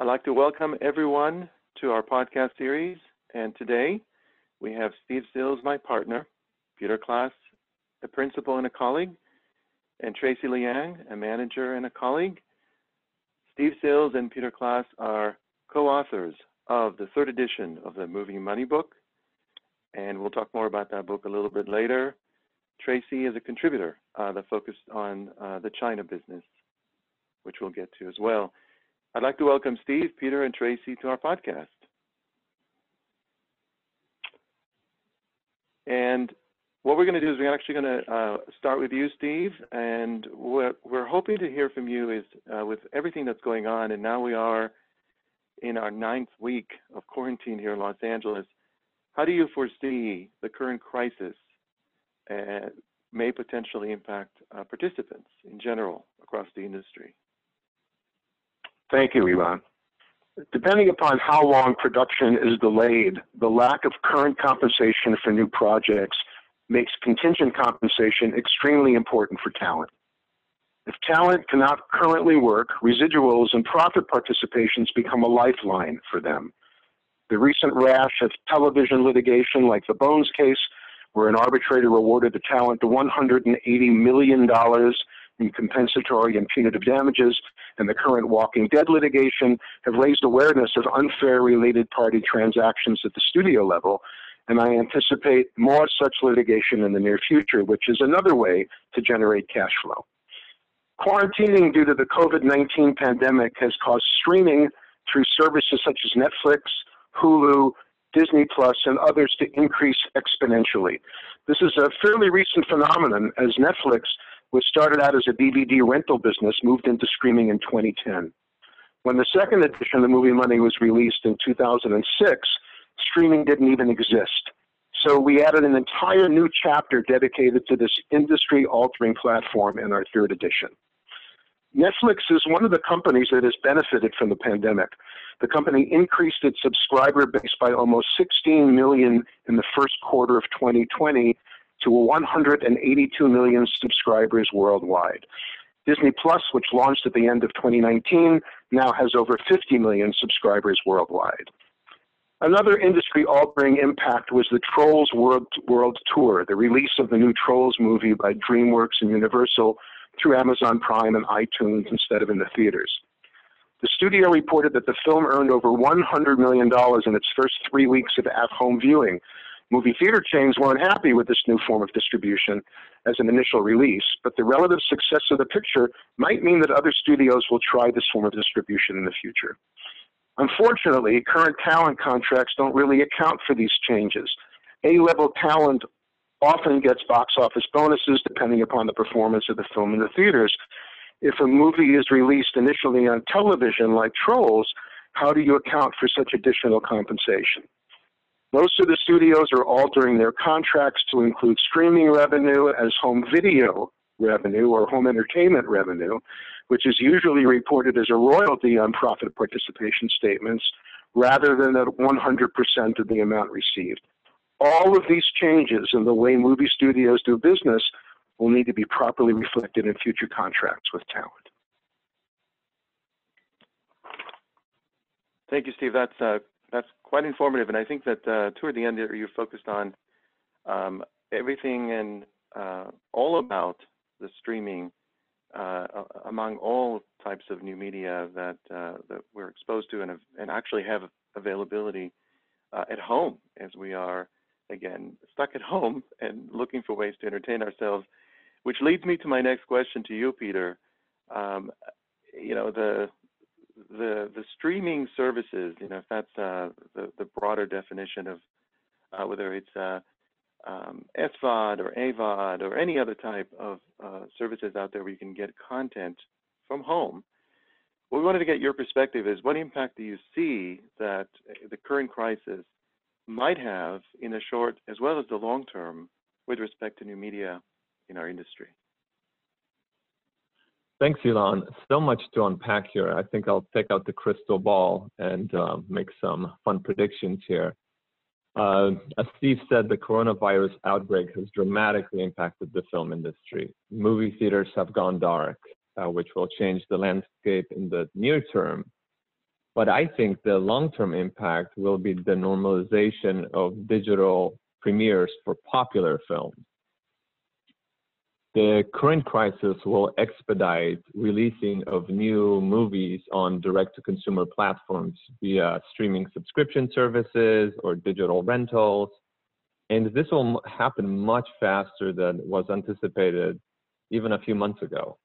I'd like to welcome everyone to our podcast series. And today we have Steve Sills, my partner, Peter Klaas, a principal and a colleague, and Tracy Liang, a manager and a colleague. Steve Sills and Peter Klaas are co-authors of the third edition of the Movie Money book. And we'll talk more about that book a little bit later. Tracy is a contributor uh, that focused on uh, the China business, which we'll get to as well. I'd like to welcome Steve, Peter, and Tracy to our podcast. And what we're going to do is we're actually going to uh, start with you, Steve. And what we're hoping to hear from you is uh, with everything that's going on, and now we are in our ninth week of quarantine here in Los Angeles. How do you foresee the current crisis uh, may potentially impact uh, participants in general across the industry? Thank you, Ilan. Depending upon how long production is delayed, the lack of current compensation for new projects makes contingent compensation extremely important for talent. If talent cannot currently work, residuals and profit participations become a lifeline for them. The recent rash of television litigation, like the Bones case, where an arbitrator awarded the talent $180 million in compensatory and punitive damages, and the current Walking Dead litigation have raised awareness of unfair related party transactions at the studio level. And I anticipate more such litigation in the near future, which is another way to generate cash flow. Quarantining due to the COVID 19 pandemic has caused streaming through services such as Netflix, Hulu, Disney Plus, and others to increase exponentially. This is a fairly recent phenomenon as Netflix, which started out as a DVD rental business, moved into streaming in 2010. When the second edition of the movie Money was released in 2006, streaming didn't even exist. So we added an entire new chapter dedicated to this industry altering platform in our third edition. Netflix is one of the companies that has benefited from the pandemic. The company increased its subscriber base by almost 16 million in the first quarter of 2020 to 182 million subscribers worldwide. Disney Plus, which launched at the end of 2019, now has over 50 million subscribers worldwide. Another industry altering impact was the Trolls World, World Tour, the release of the new Trolls movie by DreamWorks and Universal through Amazon Prime and iTunes instead of in the theaters. The studio reported that the film earned over $100 million in its first three weeks of at home viewing. Movie theater chains weren't happy with this new form of distribution as an initial release, but the relative success of the picture might mean that other studios will try this form of distribution in the future. Unfortunately, current talent contracts don't really account for these changes. A level talent often gets box office bonuses depending upon the performance of the film in the theaters. If a movie is released initially on television, like Trolls, how do you account for such additional compensation? Most of the studios are altering their contracts to include streaming revenue as home video revenue or home entertainment revenue, which is usually reported as a royalty on profit participation statements rather than at 100% of the amount received. All of these changes in the way movie studios do business will need to be properly reflected in future contracts with talent. Thank you, Steve. That's uh, that's quite informative, and I think that uh, toward the end you focused on um, everything and uh, all about the streaming uh, among all types of new media that that we're exposed to and actually have availability at home as we are again, stuck at home and looking for ways to entertain ourselves, which leads me to my next question to you, Peter. Um, you know, the the the streaming services, you know, if that's uh, the the broader definition of uh, whether it's uh, um, SVOD or AVOD or any other type of uh, services out there where you can get content from home. What we wanted to get your perspective is what impact do you see that the current crisis might have in the short as well as the long term with respect to new media in our industry? Thanks, Ilan. So much to unpack here. I think I'll take out the crystal ball and uh, make some fun predictions here. Uh, as Steve said, the coronavirus outbreak has dramatically impacted the film industry. Movie theaters have gone dark, uh, which will change the landscape in the near term But I think the long-term impact will be the normalization of digital premieres for popular films. The current crisis will expedite releasing of new movies on direct-to-consumer platforms via streaming subscription services or digital rentals. And this will happen much faster than was anticipated even a few months ago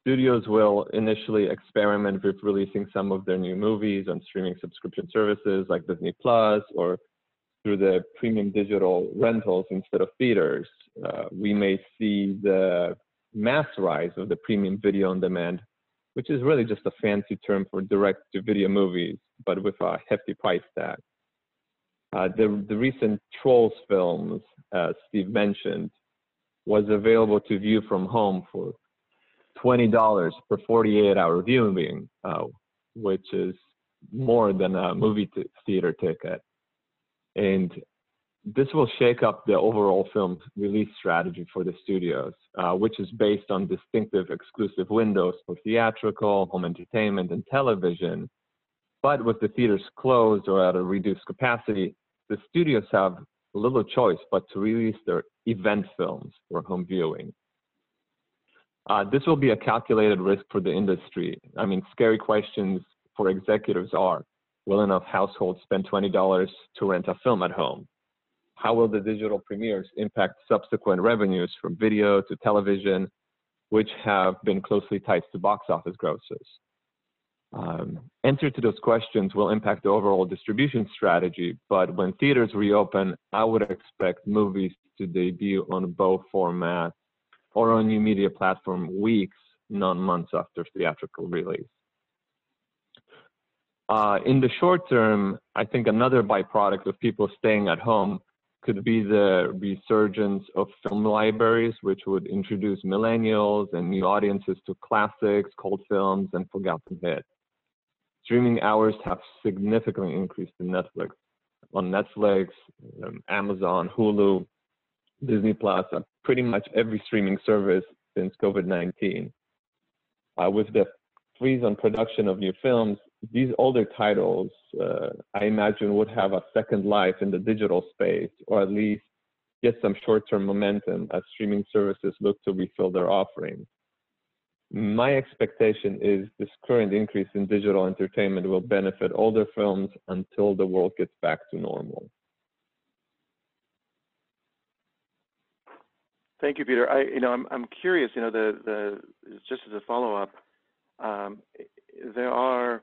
studios will initially experiment with releasing some of their new movies on streaming subscription services like Disney Plus or through the premium digital rentals instead of theaters. Uh, we may see the mass rise of the premium video on demand, which is really just a fancy term for direct to video movies, but with a hefty price tag. Uh, the, the recent Trolls films, as Steve mentioned, was available to view from home for $20 per 48 hour viewing, uh, which is more than a movie theater ticket. And this will shake up the overall film release strategy for the studios, uh, which is based on distinctive exclusive windows for theatrical, home entertainment, and television. But with the theaters closed or at a reduced capacity, the studios have little choice but to release their event films for home viewing. Uh, this will be a calculated risk for the industry. I mean, scary questions for executives are, will enough households spend $20 to rent a film at home? How will the digital premieres impact subsequent revenues from video to television, which have been closely tied to box office grosses? Um, answer to those questions will impact the overall distribution strategy, but when theaters reopen, I would expect movies to debut on both formats or on new media platform weeks, not months after theatrical release. Uh, in the short term, I think another byproduct of people staying at home could be the resurgence of film libraries, which would introduce millennials and new audiences to classics, cult films, and forgotten hits. Streaming hours have significantly increased in Netflix. On Netflix, um, Amazon, Hulu, Disney Plus, pretty much every streaming service since COVID-19. Uh, with the freeze on production of new films, these older titles, uh, I imagine, would have a second life in the digital space, or at least get some short-term momentum as streaming services look to refill their offerings. My expectation is this current increase in digital entertainment will benefit older films until the world gets back to normal. Thank you, Peter. I, you know, I'm, I'm curious, you know, the, the, just as a follow-up, um, there are,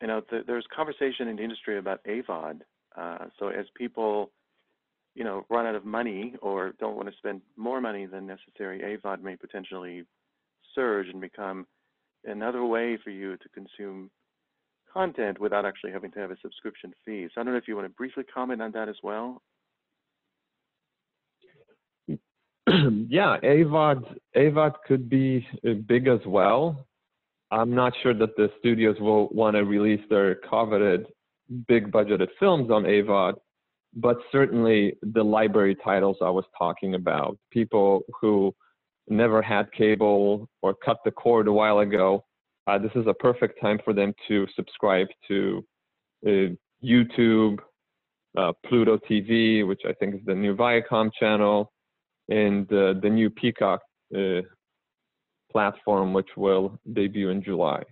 you know, the, there's conversation in the industry about AVOD. Uh, so as people, you know, run out of money or don't want to spend more money than necessary, AVOD may potentially surge and become another way for you to consume content without actually having to have a subscription fee. So I don't know if you want to briefly comment on that as well. yeah, AVOD AVOD could be uh, big as well. I'm not sure that the studios will want to release their coveted big budgeted films on AVOD, but certainly the library titles I was talking about, people who never had cable or cut the cord a while ago, uh, this is a perfect time for them to subscribe to uh, YouTube, uh, Pluto TV, which I think is the new Viacom channel, and uh, the new Peacock uh, platform, which will debut in July.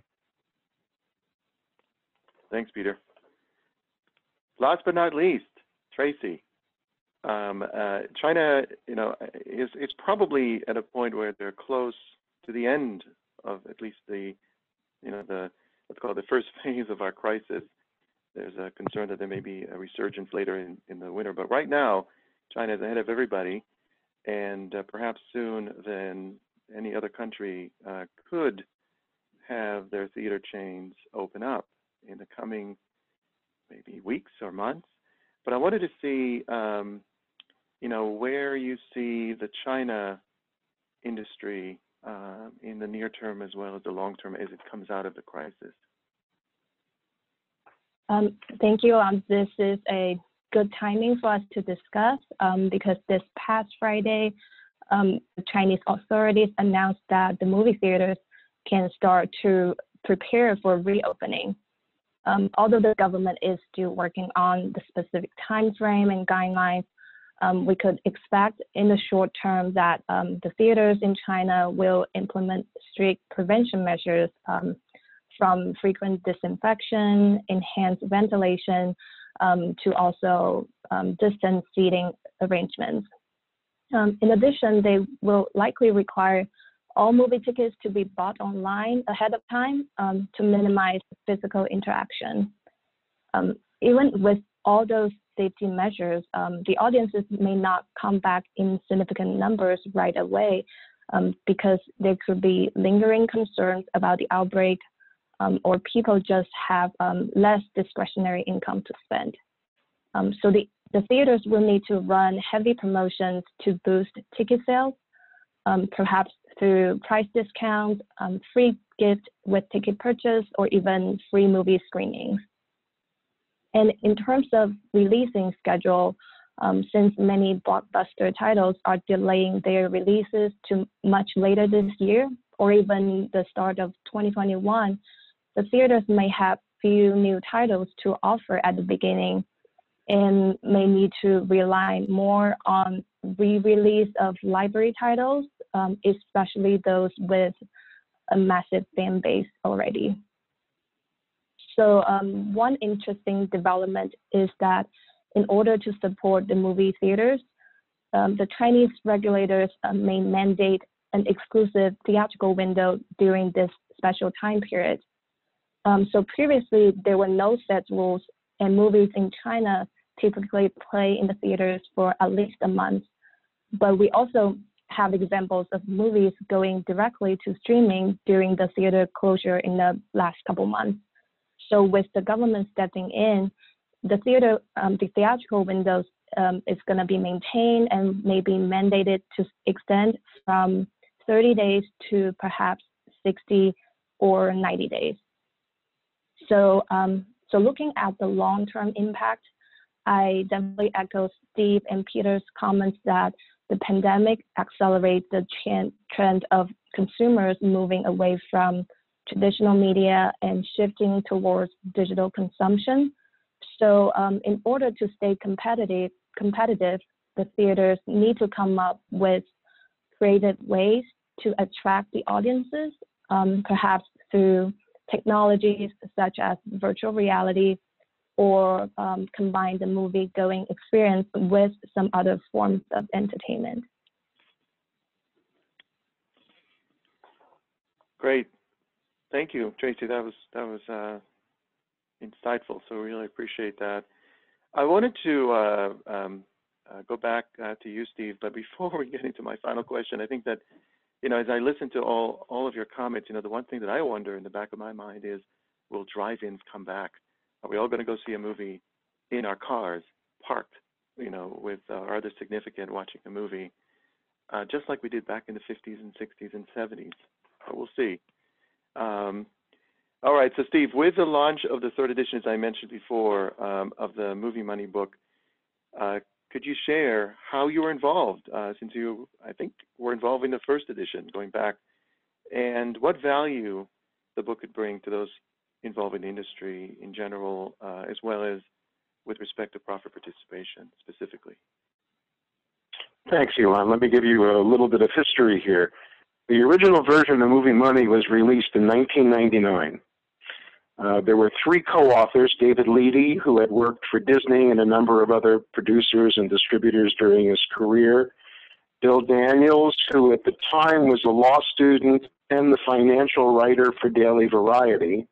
Thanks, Peter. Last but not least, Tracy. Um, uh, China, you know, is it's probably at a point where they're close to the end of at least the, you know, the let's call it the first phase of our crisis. There's a concern that there may be a resurgence later in, in the winter, but right now, China is ahead of everybody and uh, perhaps soon then any other country uh, could have their theater chains open up in the coming maybe weeks or months. But I wanted to see, um, you know, where you see the China industry uh, in the near term as well as the long term as it comes out of the crisis. Um, thank you. Um, this is a good timing for us to discuss um, because this past Friday, um, the Chinese authorities announced that the movie theaters can start to prepare for reopening. Um, although the government is still working on the specific time frame and guidelines, um, we could expect in the short term that um, the theaters in China will implement strict prevention measures um, from frequent disinfection, enhanced ventilation, um, to also distance seating arrangements. Um, in addition, they will likely require all movie tickets to be bought online ahead of time um, to minimize physical interaction. Um, even with all those safety measures, um, the audiences may not come back in significant numbers right away um, because there could be lingering concerns about the outbreak um, or people just have less discretionary income to spend. so the, the theaters will need to run heavy promotions to boost ticket sales um, perhaps through price discounts, um, free gift with ticket purchase, or even free movie screenings. And in terms of releasing schedule, um, since many blockbuster titles are delaying their releases to much later this year, or even the start of 2021, the theaters may have few new titles to offer at the beginning and may need to rely more on re-release of library titles, um, especially those with a massive fan base already. So um, one interesting development is that in order to support the movie theaters, um, the Chinese regulators uh, may mandate an exclusive theatrical window during this special time period. Um, so previously, there were no set rules, and movies in China typically play in the theaters for at least a month. But we also have examples of movies going directly to streaming during the theater closure in the last couple months. So with the government stepping in, the theater, um, the theatrical windows um, is going to be maintained and maybe mandated to extend from 30 days to perhaps 60 or 90 days. So, um, so looking at the long-term impact, I definitely echo Steve and Peter's comments that the pandemic accelerates the trend of consumers moving away from traditional media and shifting towards digital consumption. So um, in order to stay competitive, competitive, the theaters need to come up with creative ways to attract the audiences, um, perhaps through technologies such as virtual reality, or um, combine the movie going experience with some other forms of entertainment. Great. Thank you, Tracy. That was that was uh, insightful. So really appreciate that. I wanted to uh, um, uh, go back uh, to you, Steve. But before we get into my final question, I think that you know, as I listen to all all of your comments, you know, the one thing that I wonder in the back of my mind is, will drive-ins come back? Are we all going to go see a movie in our cars, parked, you know, with uh, our other significant watching a movie, uh, just like we did back in the 50s and 60s and 70s? But we'll see. Um, all right, so Steve, with the launch of the third edition, as I mentioned before, um, of the Movie Money book, uh, could you share how you were involved, uh, since you, I think, were involved in the first edition going back, and what value the book could bring to those involving industry in general, uh, as well as with respect to profit participation specifically? Thanks, Ilan. Let me give you a little bit of history here. The original version of Movie Money was released in 1999. Uh, there were three co-authors, David Leedy, who had worked for Disney and a number of other producers and distributors during his career, Bill Daniels, who at the time was a law student and the financial writer for Daily Variety,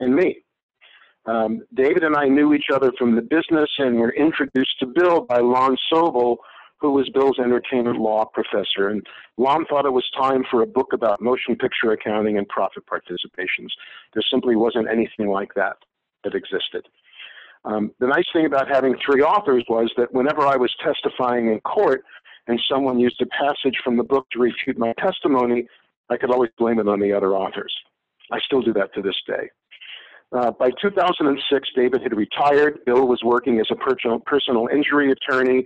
and me. Um, David and I knew each other from the business and were introduced to Bill by Lon Sobel, who was Bill's entertainment law professor. And Lon thought it was time for a book about motion picture accounting and profit participations. There simply wasn't anything like that that existed. Um, the nice thing about having three authors was that whenever I was testifying in court and someone used a passage from the book to refute my testimony, I could always blame it on the other authors. I still do that to this day. Uh, by 2006, David had retired. Bill was working as a personal, personal injury attorney,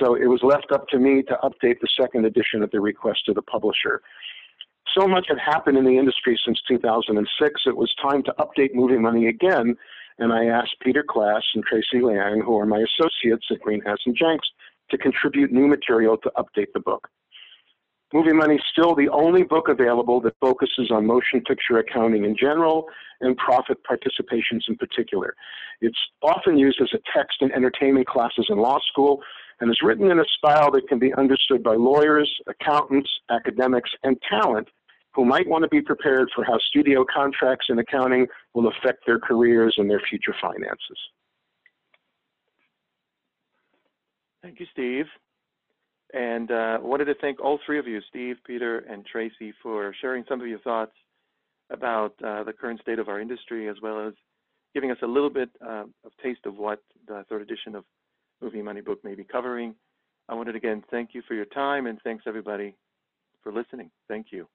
so it was left up to me to update the second edition at the request of the publisher. so much had happened in the industry since 2006, it was time to update Movie Money again, and I asked Peter Klass and Tracy Liang, who are my associates at Green Hasson Janks, to contribute new material to update the book. Movie Money is still the only book available that focuses on motion picture accounting in general and profit participations in particular. It's often used as a text in entertainment classes in law school and is written in a style that can be understood by lawyers, accountants, academics, and talent who might want to be prepared for how studio contracts and accounting will affect their careers and their future finances. Thank you, Steve. And uh, wanted to thank all three of you, Steve, Peter, and Tracy, for sharing some of your thoughts about uh, the current state of our industry, as well as giving us a little bit uh, of taste of what the third edition of Movie Money Book may be covering. I wanted to again thank you for your time and thanks everybody for listening. Thank you.